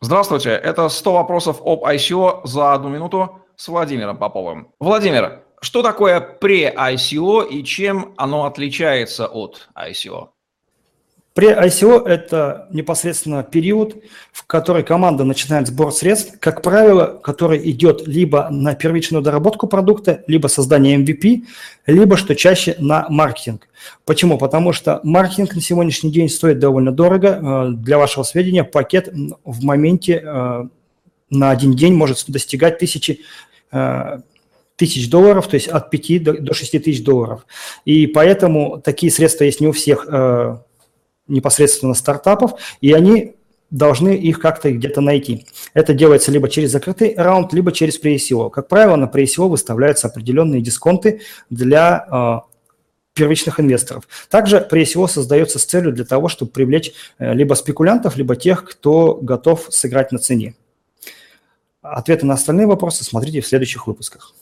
Здравствуйте, это 100 вопросов об ICO за одну минуту с Владимиром Поповым. Владимир, что такое пре-ICO и чем оно отличается от ICO? Pre-ICO – это непосредственно период, в который команда начинает сбор средств, как правило, который идет либо на первичную доработку продукта, либо создание MVP, либо, что чаще, на маркетинг. Почему? Потому что маркетинг на сегодняшний день стоит довольно дорого. Э, для вашего сведения, пакет в моменте э, на один день может достигать тысячи э, тысяч долларов, то есть от 5 до 6 тысяч долларов. И поэтому такие средства есть не у всех непосредственно стартапов, и они должны их как-то где-то найти. Это делается либо через закрытый раунд, либо через pre Как правило, на pre выставляются определенные дисконты для э, первичных инвесторов. Также pre создается с целью для того, чтобы привлечь э, либо спекулянтов, либо тех, кто готов сыграть на цене. Ответы на остальные вопросы смотрите в следующих выпусках.